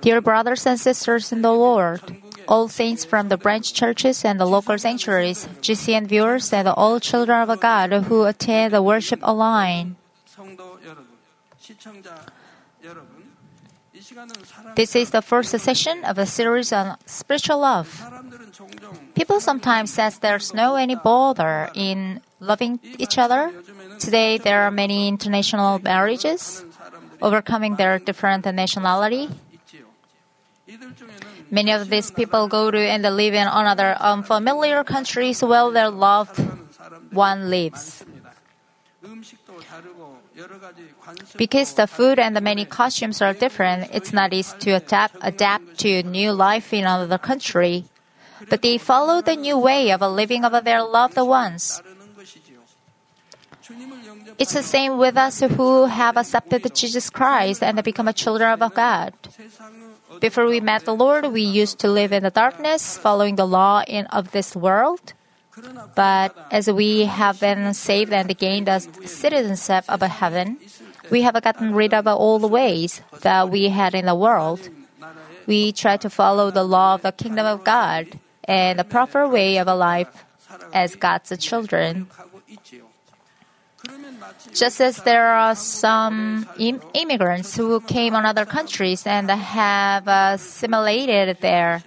Dear brothers and sisters in the Lord, all saints from the branch churches and the local sanctuaries, GCN viewers, and all children of God who attend the worship online. This is the first session of a series on spiritual love. People sometimes says there's no any bother in loving each other. Today there are many international marriages, overcoming their different nationality. Many of these people go to and live in another unfamiliar countries where their loved one lives. Because the food and the many costumes are different, it's not easy to adapt, adapt to new life in another country. But they follow the new way of living of their loved ones. It's the same with us who have accepted Jesus Christ and become a children of God. Before we met the Lord, we used to live in the darkness, following the law in, of this world. But as we have been saved and gained the citizenship of heaven, we have gotten rid of all the ways that we had in the world. We try to follow the law of the kingdom of God and the proper way of a life as God's children. Just as there are some Im- immigrants who came on other countries and have uh, assimilated there,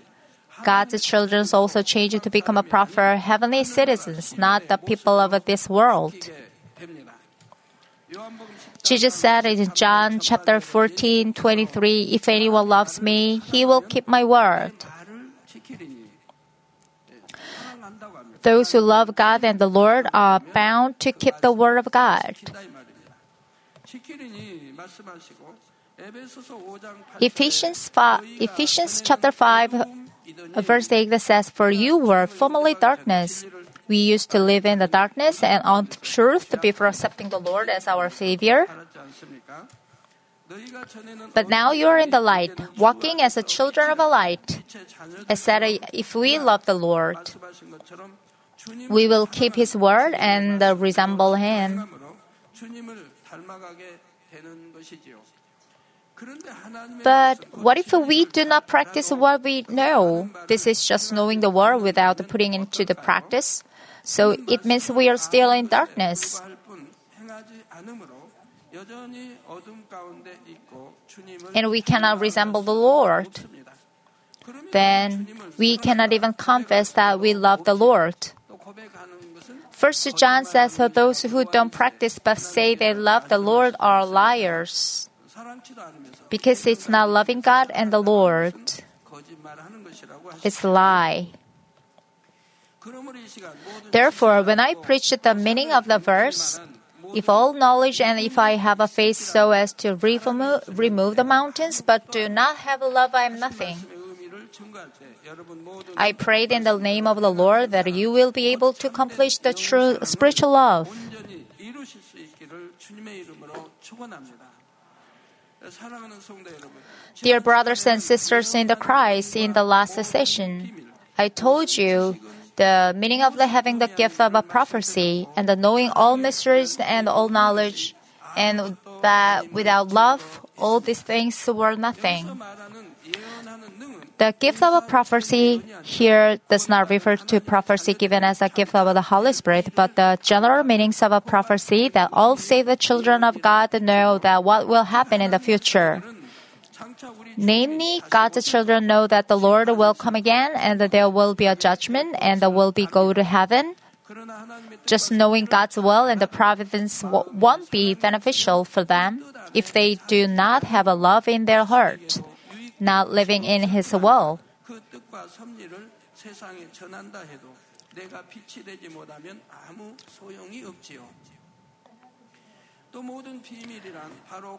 God's children also change to become a proper heavenly citizens, not the people of this world. Jesus said in John chapter 14, 23, If anyone loves me, he will keep my word. Those who love God and the Lord are bound to keep the word of God. Ephesians 5, Ephesians chapter 5 verse 8 says, For you were formerly darkness. We used to live in the darkness and untruth before accepting the Lord as our Savior. But now you are in the light, walking as the children of a light. Said, if we love the Lord, we will keep His word and uh, resemble Him. But what if we do not practice what we know? This is just knowing the word without putting into the practice. So it means we are still in darkness. And we cannot resemble the Lord. Then we cannot even confess that we love the Lord. First John says those who don't practice but say they love the Lord are liars because it's not loving God and the Lord. It's a lie. Therefore, when I preach the meaning of the verse, if all knowledge and if I have a faith so as to remove, remove the mountains, but do not have love, I am nothing. I prayed in the name of the Lord that you will be able to accomplish the true spiritual love. Dear brothers and sisters in the Christ, in the last session, I told you the meaning of the having the gift of a prophecy and the knowing all mysteries and all knowledge, and that without love, all these things were nothing. The gift of a prophecy here does not refer to prophecy given as a gift of the Holy Spirit, but the general meanings of a prophecy that all saved children of God know that what will happen in the future. Namely, God's children know that the Lord will come again and that there will be a judgment and there will be go to heaven. Just knowing God's will and the providence won't be beneficial for them if they do not have a love in their heart, not living in His will.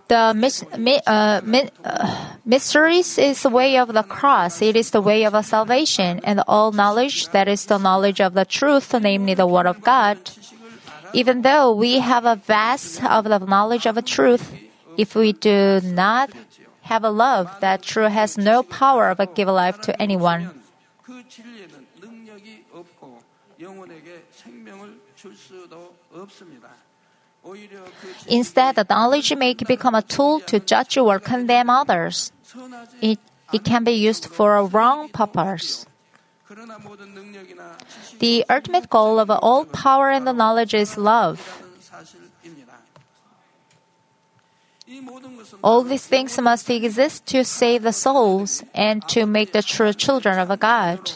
The mis- mi- uh, mi- uh, mysteries is the way of the cross. It is the way of salvation, and all knowledge that is the knowledge of the truth, namely the Word of God. Even though we have a vast of the knowledge of the truth, if we do not have a love that true has no power but give life to anyone. Instead, the knowledge may become a tool to judge or condemn others. It, it can be used for a wrong purpose. The ultimate goal of all power and knowledge is love. All these things must exist to save the souls and to make the true children of God.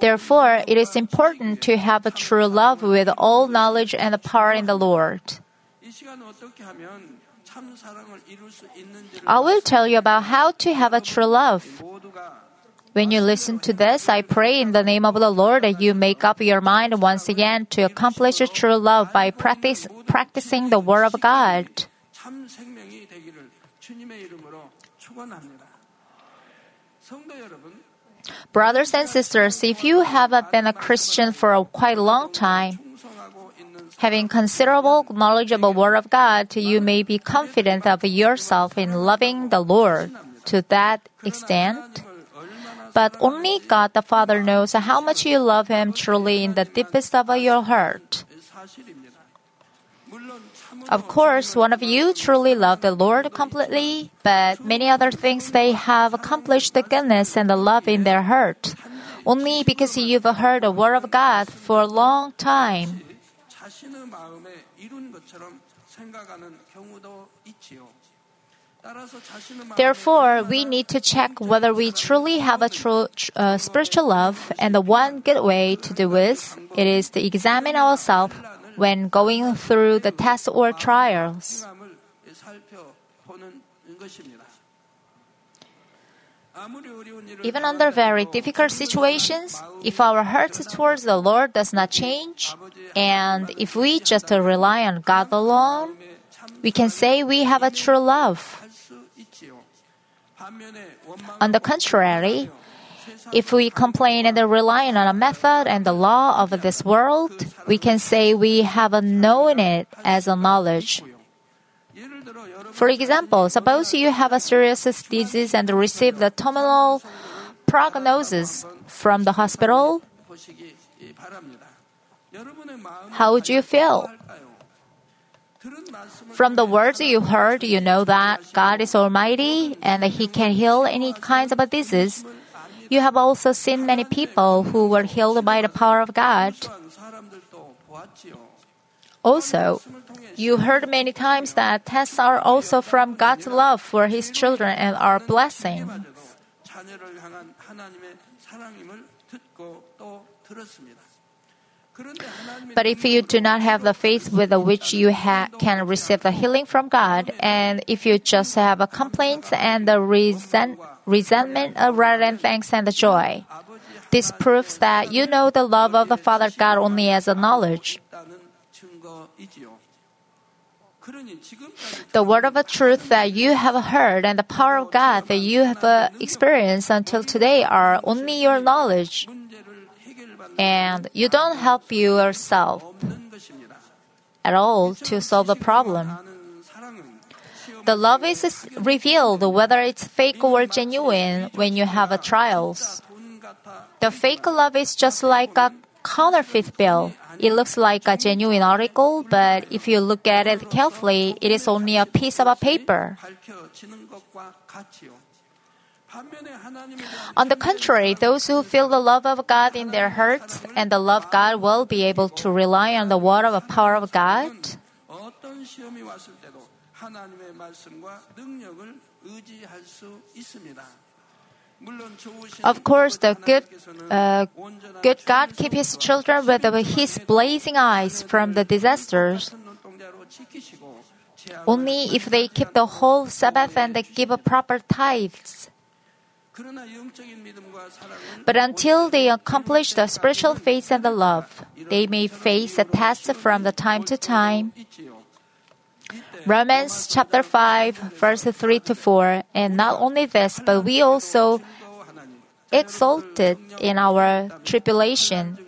Therefore, it is important to have a true love with all knowledge and power in the Lord. I will tell you about how to have a true love. When you listen to this, I pray in the name of the Lord that you make up your mind once again to accomplish true love by practice, practicing the Word of God. Brothers and sisters, if you have been a Christian for a quite long time, having considerable knowledge of the Word of God, you may be confident of yourself in loving the Lord to that extent. But only God the Father knows how much you love Him truly in the deepest of your heart. Of course, one of you truly love the Lord completely, but many other things they have accomplished the goodness and the love in their heart, only because you've heard the word of God for a long time. Therefore, we need to check whether we truly have a true uh, spiritual love, and the one good way to do this it is to examine ourselves when going through the tests or trials. Even under very difficult situations, if our heart towards the Lord does not change, and if we just rely on God alone, we can say we have a true love. On the contrary, if we complain and rely on a method and the law of this world, we can say we have known it as a knowledge. For example, suppose you have a serious disease and receive the terminal prognosis from the hospital. How would you feel? From the words you heard, you know that God is Almighty and He can heal any kinds of diseases. You have also seen many people who were healed by the power of God. Also, you heard many times that tests are also from God's love for His children and are blessings. But if you do not have the faith with which you ha- can receive the healing from God, and if you just have a complaint and the resent- resentment rather than thanks and joy, this proves that you know the love of the Father God only as a knowledge. The word of the truth that you have heard and the power of God that you have uh, experienced until today are only your knowledge and you don't help yourself at all to solve the problem. The love is revealed whether it's fake or genuine when you have a trials. The fake love is just like a counterfeit bill. It looks like a genuine article, but if you look at it carefully, it is only a piece of a paper. On the contrary, those who feel the love of God in their hearts and the love of God will be able to rely on the word of the power of God. Of course, the good, uh, good God keep His children with His blazing eyes from the disasters. Only if they keep the whole Sabbath and they give proper tithes. But until they accomplish the spiritual faith and the love, they may face a test from the time to time. Romans chapter 5, verse 3 to 4. And not only this, but we also exalted in our tribulation.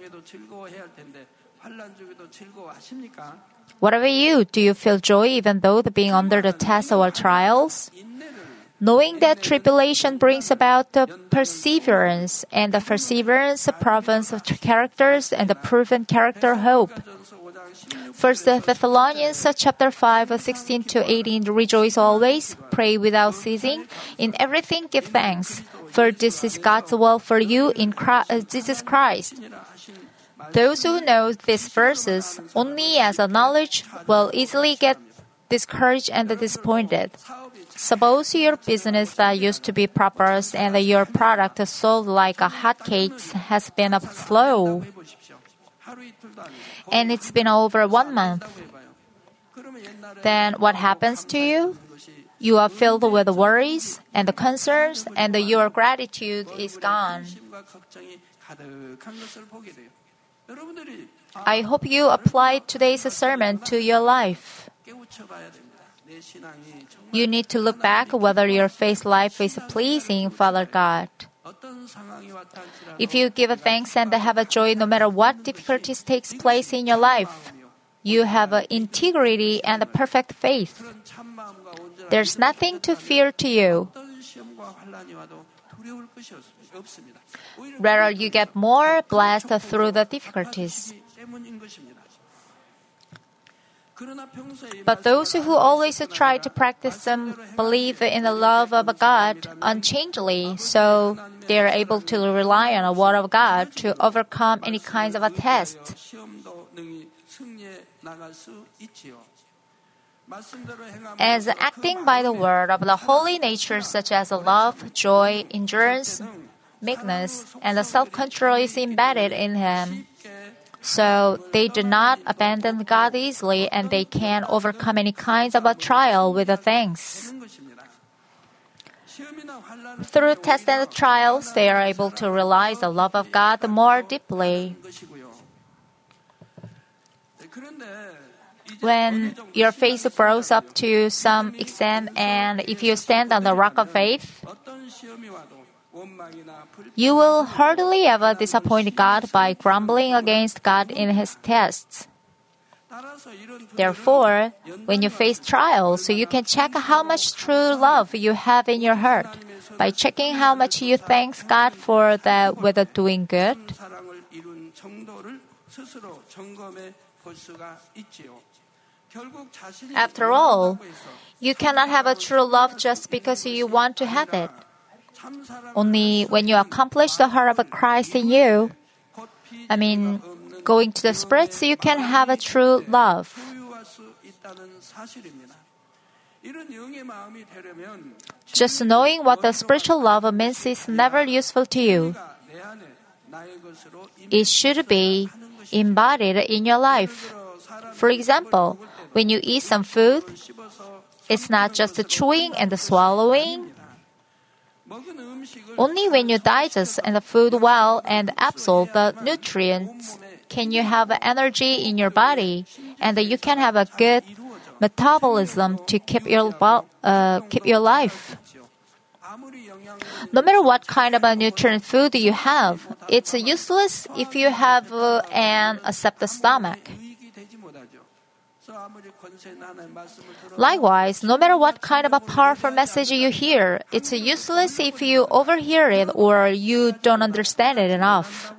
Whatever you, do you feel joy even though being under the test or trials? knowing that tribulation brings about the perseverance, and the perseverance province of characters, and the proven character hope. First Thessalonians uh, chapter 5, 16 to 18 Rejoice always, pray without ceasing, in everything give thanks, for this is God's will for you in Christ, uh, Jesus Christ. Those who know these verses only as a knowledge will easily get discouraged and disappointed. Suppose your business that used to be prosperous and your product sold like a hotcakes has been up slow, and it's been over one month. Then what happens to you? You are filled with worries and concerns, and your gratitude is gone. I hope you apply today's sermon to your life. You need to look back whether your faith life is pleasing Father God. If you give thanks and have a joy no matter what difficulties takes place in your life, you have integrity and a perfect faith. There's nothing to fear to you. Rather, you get more blessed through the difficulties. But those who always try to practice them believe in the love of God unchangingly, so they are able to rely on the Word of God to overcome any kinds of a test. As acting by the word of the holy nature, such as love, joy, endurance, meekness, and self control is embedded in him. So they do not abandon God easily and they can overcome any kinds of a trial with the thanks. Through tests and trials, they are able to realize the love of God more deeply. When your faith grows up to some extent and if you stand on the rock of faith, you will hardly ever disappoint God by grumbling against God in His tests. Therefore, when you face trials, you can check how much true love you have in your heart by checking how much you thank God for that whether doing good. After all, you cannot have a true love just because you want to have it. Only when you accomplish the heart of Christ in you, I mean, going to the spirits, you can have a true love. Just knowing what the spiritual love means is never useful to you. It should be embodied in your life. For example, when you eat some food, it's not just the chewing and the swallowing. Only when you digest and food well and absorb the nutrients can you have energy in your body and you can have a good metabolism to keep your uh, keep your life. No matter what kind of a nutrient food you have, it's useless if you have uh, an aseptic stomach. Likewise, no matter what kind of a powerful message you hear, it's useless if you overhear it or you don't understand it enough.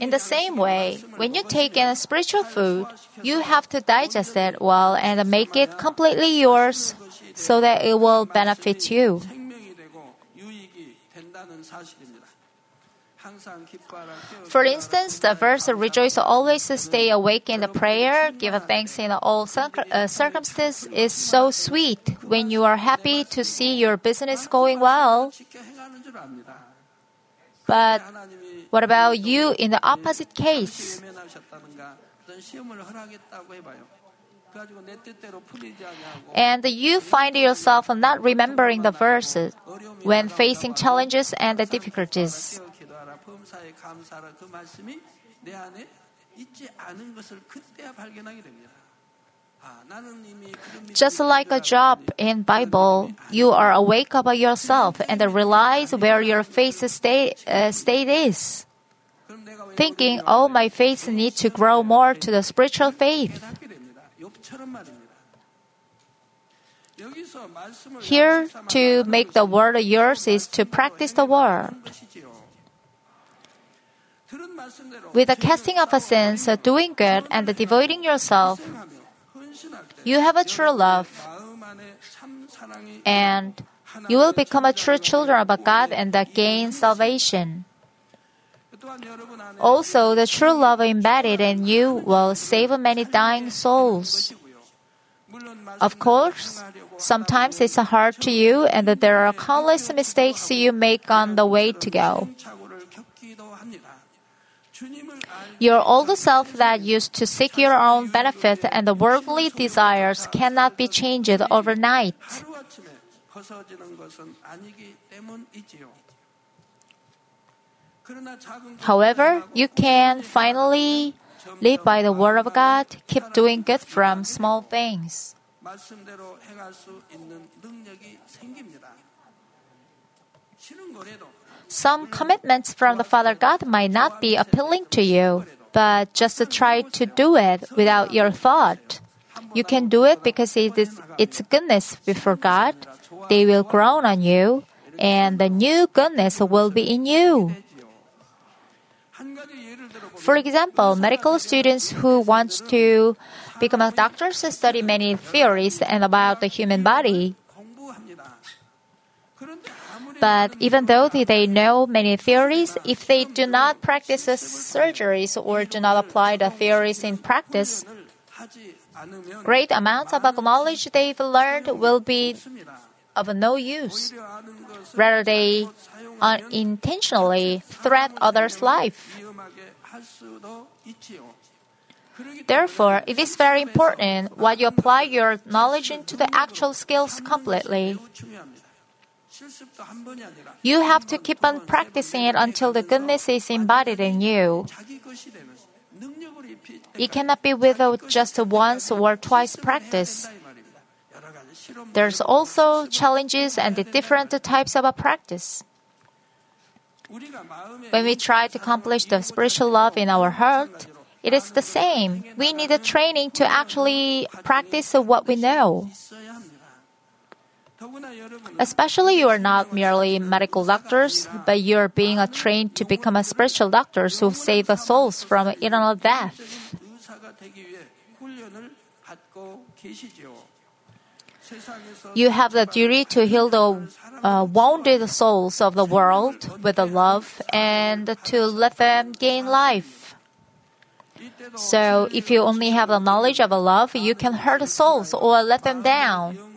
In the same way, when you take in a spiritual food, you have to digest it well and make it completely yours so that it will benefit you. For instance, the verse rejoice always stay awake in the prayer, give thanks in all uh, circumstances is so sweet when you are happy to see your business going well. But what about you in the opposite case? And you find yourself not remembering the verses when facing challenges and the difficulties. Just like a Job in Bible, you are awake about yourself and realize where your faith state, uh, state is. Thinking, oh, my faith needs to grow more to the spiritual faith. Here, to make the word yours is to practice the word. With the casting of of sins, doing good, and devoting yourself, you have a true love. And you will become a true children of God and gain salvation. Also, the true love embedded in you will save many dying souls. Of course, sometimes it's hard to you, and there are countless mistakes you make on the way to go. Your old self that used to seek your own benefit and the worldly desires cannot be changed overnight. However, you can finally live by the Word of God, keep doing good from small things. Some commitments from the Father God might not be appealing to you, but just try to do it without your thought. You can do it because it is its goodness before God. They will grow on you, and the new goodness will be in you. For example, medical students who want to become a doctor study many theories and about the human body. But even though they know many theories, if they do not practice the surgeries or do not apply the theories in practice, great amounts of knowledge they've learned will be of no use. Rather, they unintentionally threat others' life. Therefore, it is very important what you apply your knowledge into the actual skills completely. You have to keep on practicing it until the goodness is embodied in you. It cannot be without just once or twice practice. There's also challenges and the different types of practice. When we try to accomplish the spiritual love in our heart, it is the same. We need a training to actually practice what we know. Especially, you are not merely medical doctors, but you are being trained to become a spiritual doctors who save the souls from eternal death. You have the duty to heal the uh, wounded souls of the world with the love and to let them gain life. So, if you only have the knowledge of love, you can hurt souls or let them down.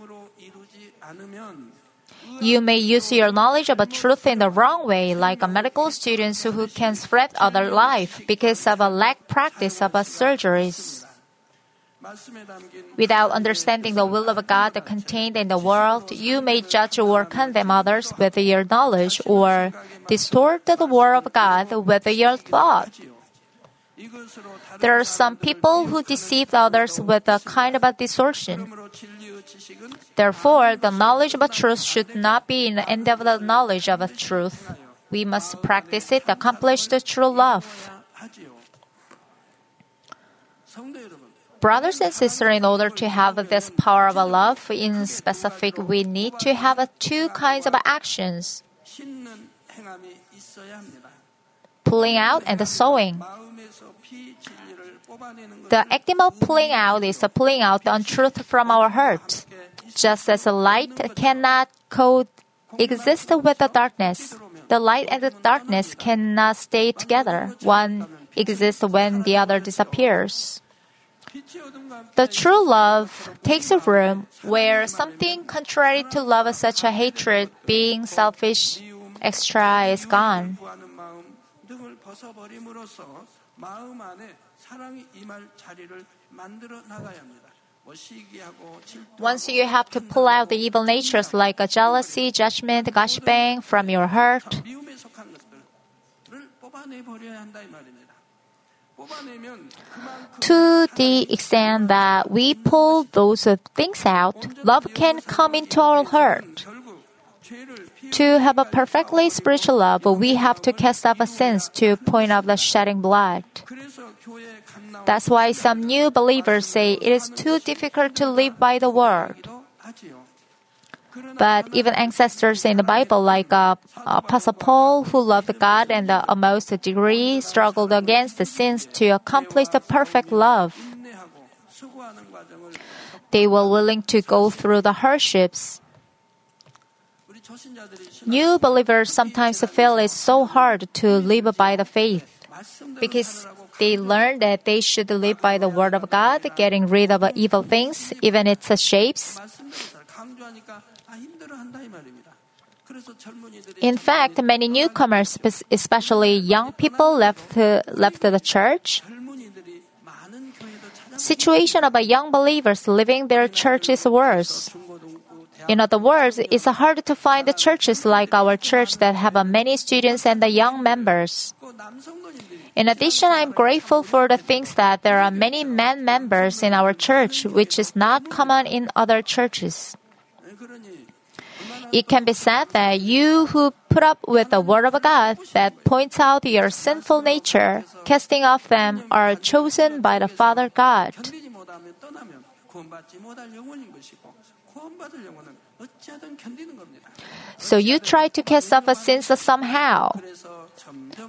You may use your knowledge about truth in the wrong way, like a medical student who can spread other life because of a lack practice of a surgeries. Without understanding the will of God contained in the world, you may judge or condemn others with your knowledge or distort the word of God with your thought. There are some people who deceive others with a kind of a distortion. Therefore, the knowledge of a truth should not be an end of the knowledge of a truth. We must practice it, accomplish the true love. Brothers and sisters, in order to have this power of love in specific, we need to have two kinds of actions pulling out and sowing. The acting of pulling out is pulling out the untruth from our heart. Just as a light cannot coexist with the darkness, the light and the darkness cannot stay together. One exists when the other disappears. The true love takes a room where something contrary to love, such as hatred, being selfish, extra, is gone. Once you have to pull out the evil natures like a jealousy, judgment, gushbang from your heart, to the extent that we pull those things out, love can come into our heart. To have a perfectly spiritual love, we have to cast off sins to point of the shedding blood. That's why some new believers say it is too difficult to live by the word. But even ancestors in the Bible, like uh, Apostle Paul, who loved God and the utmost degree, struggled against the sins to accomplish the perfect love. They were willing to go through the hardships. New believers sometimes feel it's so hard to live by the faith because they learn that they should live by the word of God, getting rid of evil things, even its shapes. In fact, many newcomers, especially young people, left left the church. Situation of young believers leaving their church is worse. In other words, it's hard to find churches like our church that have many students and young members. In addition, I'm grateful for the things that there are many men members in our church, which is not common in other churches. It can be said that you who put up with the word of God that points out your sinful nature, casting off them, are chosen by the Father God. So you try to cast off a sin somehow.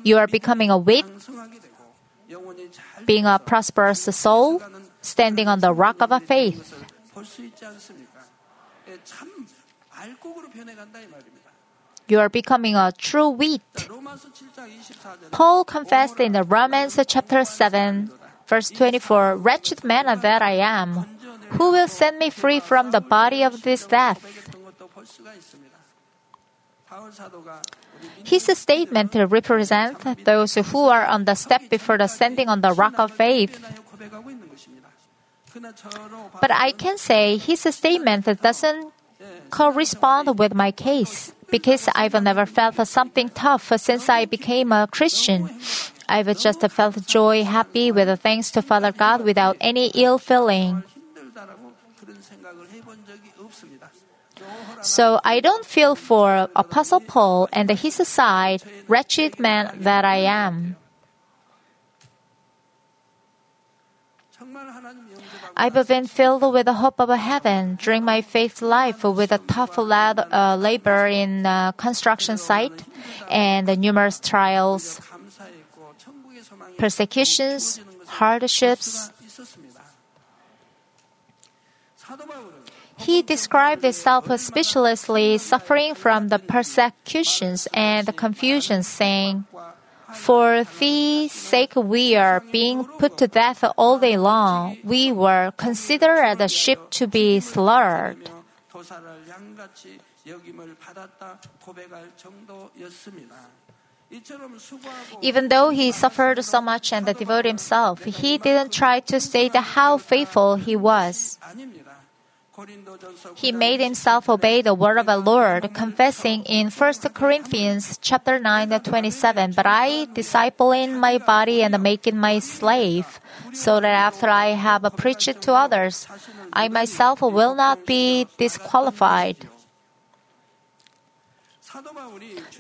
You are becoming a wit, being a prosperous soul, standing on the rock of a faith. You are becoming a true wheat. Paul confessed in the Romans chapter 7, verse 24, Wretched man that I am, who will set me free from the body of this death? His statement represents those who are on the step before the standing on the rock of faith. But I can say his statement doesn't correspond with my case because I've never felt something tough since I became a Christian. I've just felt joy, happy with thanks to Father God without any ill feeling. So I don't feel for Apostle Paul and his side, wretched man that I am. I've been filled with the hope of heaven during my faith life with a tough lab, uh, labor in uh, construction site and numerous trials, persecutions, hardships, he described himself as speechlessly suffering from the persecutions and the confusion, saying, For the sake we are being put to death all day long. We were considered as a sheep to be slaughtered. Even though he suffered so much and devoted himself, he didn't try to state how faithful he was. He made himself obey the word of the Lord, confessing in 1 Corinthians chapter 9 27, But I disciple in my body and make it my slave, so that after I have preached to others, I myself will not be disqualified.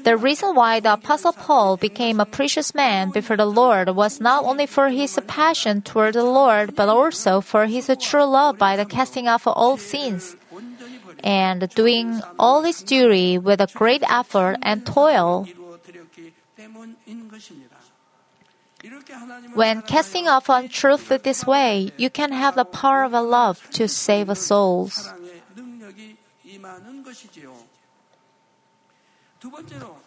The reason why the Apostle Paul became a precious man before the Lord was not only for his passion toward the Lord, but also for his true love by the casting off of all sins and doing all his duty with a great effort and toil. When casting off untruth this way, you can have the power of love to save souls.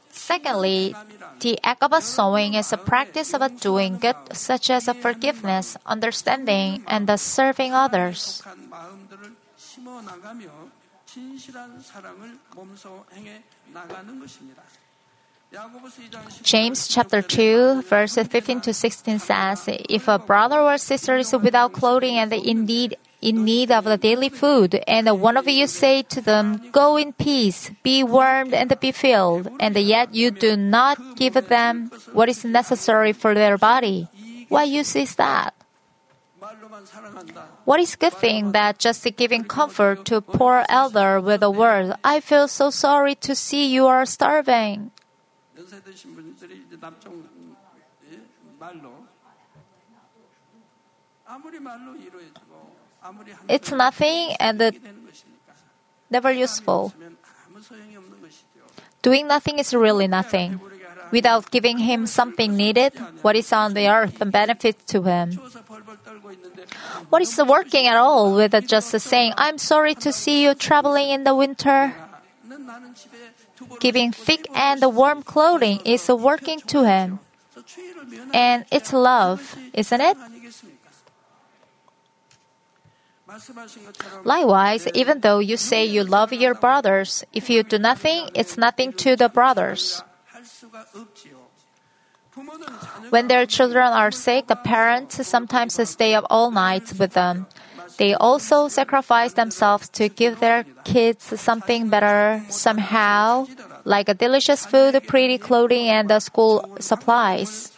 Secondly, the act of sowing is a practice of doing good, such as forgiveness, understanding, and serving others. James chapter 2 verses 15 to 16 says if a brother or sister is without clothing and indeed in need of the daily food, and one of you say to them, Go in peace, be warmed and be filled, and yet you do not give them what is necessary for their body. What use is that? What is good thing that just giving comfort to poor elder with the word, I feel so sorry to see you are starving it's nothing and never useful. Doing nothing is really nothing. Without giving him something needed, what is on the earth and benefit to him? What is working at all with just saying, I'm sorry to see you traveling in the winter? Giving thick and warm clothing is working to him. And it's love, isn't it? Likewise, even though you say you love your brothers, if you do nothing, it's nothing to the brothers. When their children are sick, the parents sometimes stay up all night with them. They also sacrifice themselves to give their kids something better somehow, like a delicious food, pretty clothing, and the school supplies.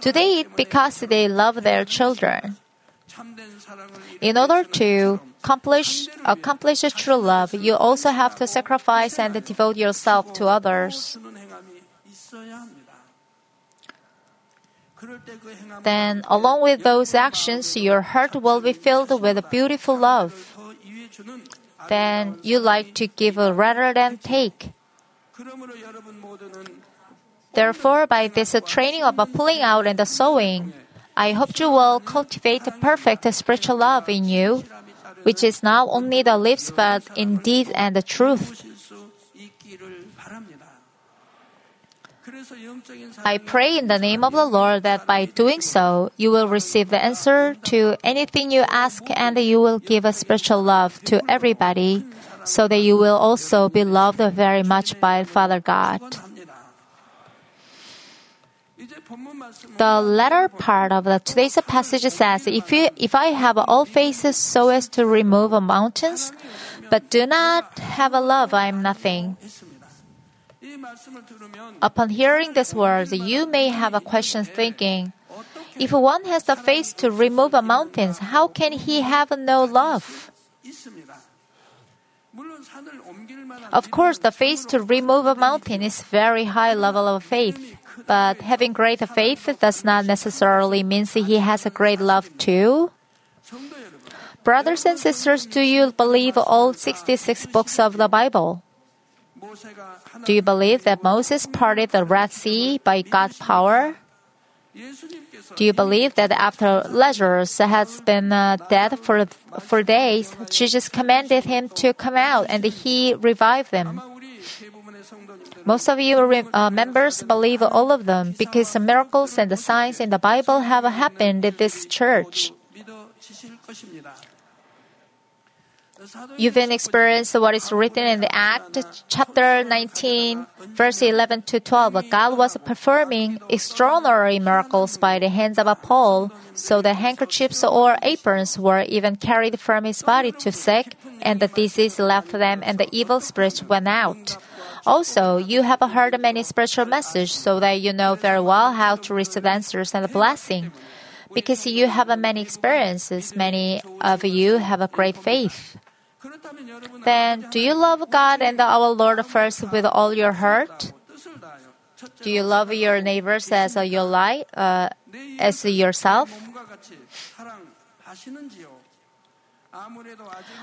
Do they eat because they love their children? In order to accomplish, accomplish true love, you also have to sacrifice and devote yourself to others. Then, along with those actions, your heart will be filled with beautiful love. Then you like to give rather than take. Therefore, by this training of pulling out and sowing, I hope you will cultivate the perfect spiritual love in you, which is not only the lips but in deed and the truth. I pray in the name of the Lord that by doing so, you will receive the answer to anything you ask and you will give a spiritual love to everybody, so that you will also be loved very much by Father God. The latter part of the today's passage says, if, you, if I have all faces so as to remove mountains, but do not have a love, I am nothing. Upon hearing these words, you may have a question thinking, if one has the face to remove mountains, how can he have no love? Of course, the face to remove a mountain is very high level of faith. But having great faith does not necessarily mean he has a great love too. Brothers and sisters, do you believe all 66 books of the Bible? Do you believe that Moses parted the Red Sea by God's power? Do you believe that after Lazarus has been uh, dead for, for days, Jesus commanded him to come out and he revived him? Most of you re- uh, members believe all of them because the miracles and the signs in the Bible have happened at this church. You've been experienced what is written in the Act, chapter 19, verse 11 to 12. God was performing extraordinary miracles by the hands of Paul, so the handkerchiefs or aprons were even carried from his body to sick, and the disease left them and the evil spirits went out. Also, you have heard many spiritual messages so that you know very well how to receive answers and blessing. Because you have many experiences, many of you have a great faith. Then, do you love God and our Lord first with all your heart? Do you love your neighbors as your life, uh, as yourself?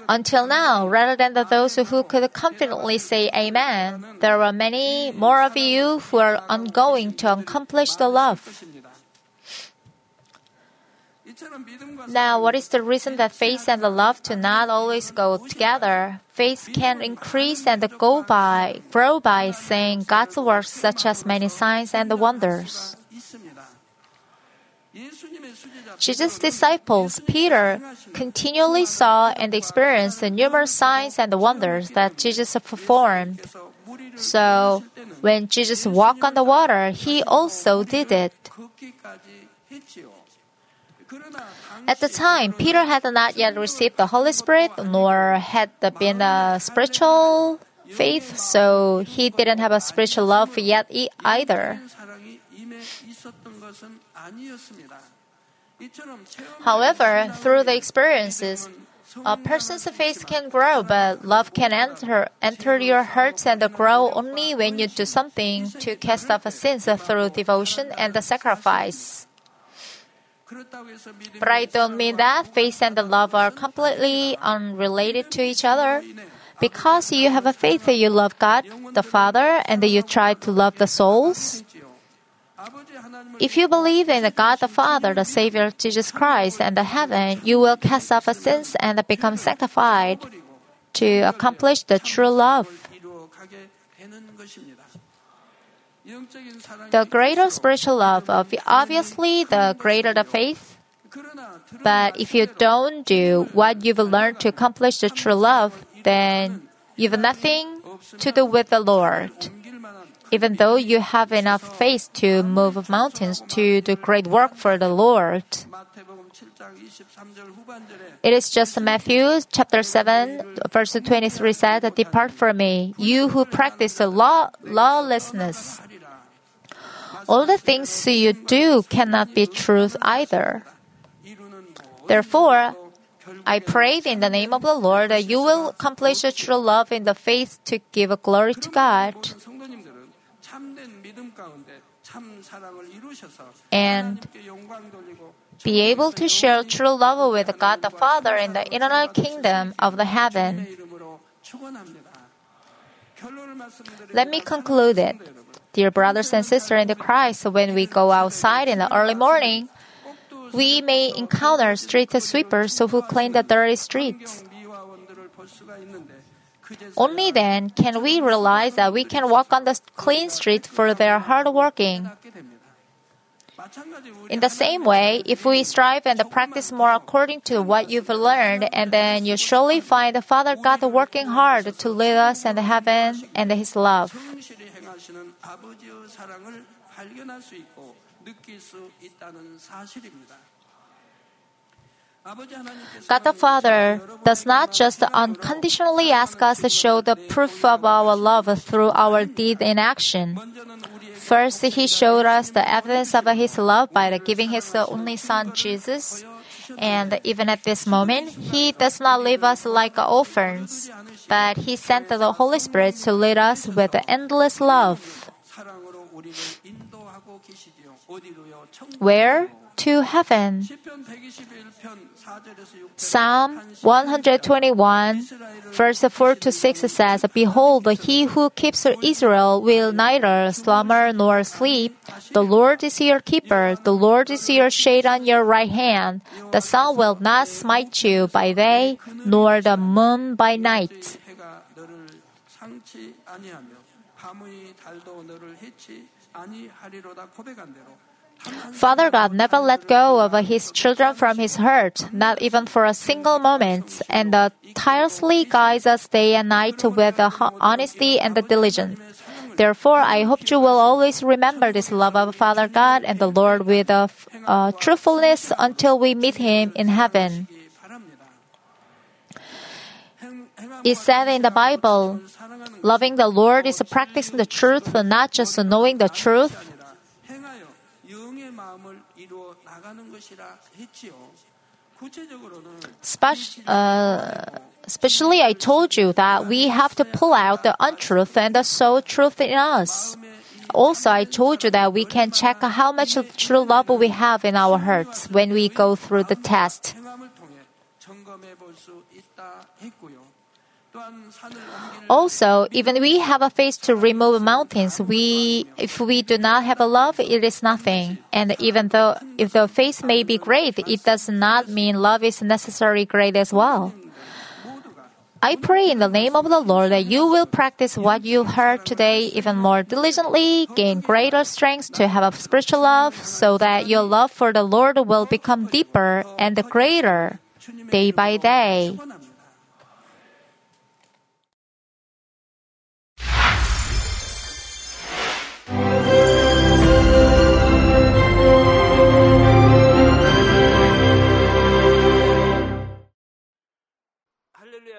Until now, rather than the those who could confidently say Amen, there are many more of you who are ongoing to accomplish the love. Now, what is the reason that faith and the love do not always go together? Faith can increase and go by, grow by saying God's works such as many signs and wonders. Jesus' disciples, Peter, continually saw and experienced the numerous signs and wonders that Jesus performed. So, when Jesus walked on the water, he also did it. At the time, Peter had not yet received the Holy Spirit nor had been a spiritual faith, so he didn't have a spiritual love yet either. However, through the experiences, a person's faith can grow, but love can enter enter your heart and grow only when you do something to cast off sins through devotion and the sacrifice. But I don't mean that faith and the love are completely unrelated to each other. Because you have a faith that you love God, the Father, and that you try to love the souls. If you believe in God the Father, the Savior Jesus Christ, and the heaven, you will cast off sins and become sanctified to accomplish the true love. The greater spiritual love, obviously, the greater the faith. But if you don't do what you've learned to accomplish the true love, then you've nothing to do with the Lord even though you have enough faith to move mountains to do great work for the Lord. It is just Matthew chapter 7 verse 23 said, Depart from me, you who practice law, lawlessness. All the things you do cannot be truth either. Therefore, I pray in the name of the Lord that you will accomplish your true love in the faith to give glory to God and be able to share true love with God the Father in the eternal kingdom of the heaven. Let me conclude it. Dear brothers and sisters in Christ, when we go outside in the early morning, we may encounter street sweepers who clean the dirty streets. Only then can we realize that we can walk on the clean street for their hard working. In the same way, if we strive and practice more according to what you've learned, and then you surely find the Father God working hard to lead us in heaven and His love. God the Father does not just unconditionally ask us to show the proof of our love through our deed in action. First, He showed us the evidence of His love by giving His only Son, Jesus. And even at this moment, He does not leave us like orphans, but He sent the Holy Spirit to lead us with endless love. Where? To heaven. 시편 121편 4절에서 6절. Psalm 121, verse 4 to 6 says, Behold, he who keeps Israel will neither slumber nor sleep. The Lord is your keeper. The Lord is your shade on your right hand. The sun will not smite you by day, nor the moon by night. 해가 너를 상치 아니하며 밤의 달도 너를 해치 아니하리로다 고백한 대로 Father God never let go of his children from his heart, not even for a single moment, and uh, tirelessly guides us day and night with the honesty and the diligence. Therefore, I hope you will always remember this love of Father God and the Lord with a, uh, truthfulness until we meet Him in heaven. It said in the Bible, loving the Lord is practicing the truth, not just knowing the truth, Especially, uh, I told you that we have to pull out the untruth and the soul truth in us. Also, I told you that we can check how much true love we have in our hearts when we go through the test. Also, even we have a faith to remove mountains, we if we do not have a love, it is nothing. And even though if the faith may be great, it does not mean love is necessarily great as well. I pray in the name of the Lord that you will practice what you heard today even more diligently, gain greater strength to have a spiritual love, so that your love for the Lord will become deeper and greater day by day.